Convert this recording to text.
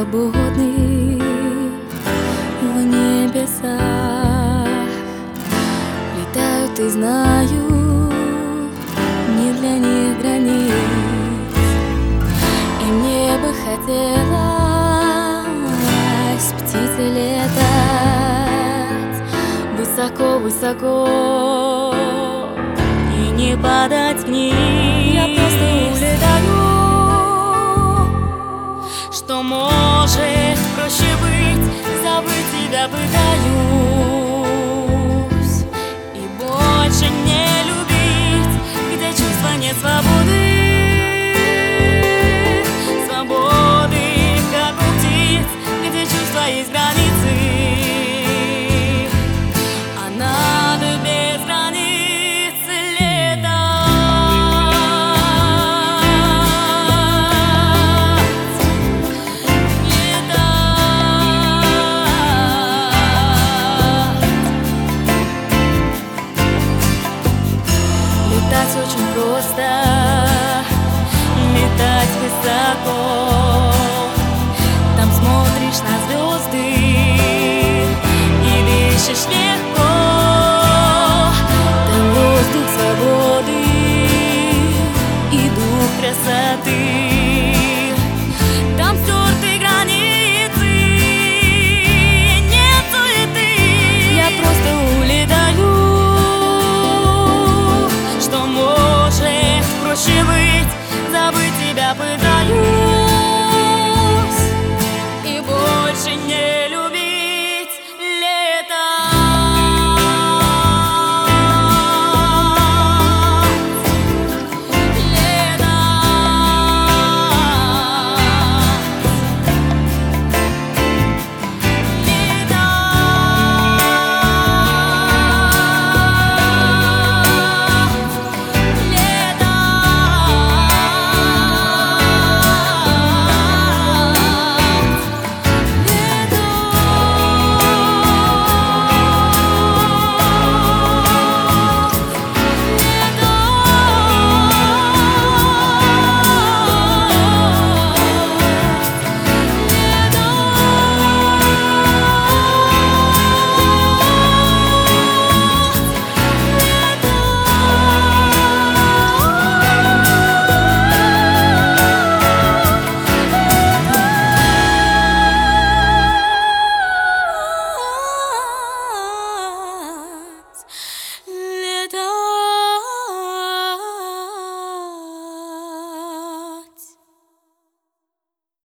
свободный в небесах. Летают и знаю, не для них границ. И мне бы хотелось птицей летать Высоко-высоко и не падать вниз может проще быть, забыть тебя пытаюсь высоко. Там смотришь на звезды И дышишь легко. Там воздух свободы И дух красоты. Там стерты границы. Нет суеты Я просто улетаю. Что может проще быть?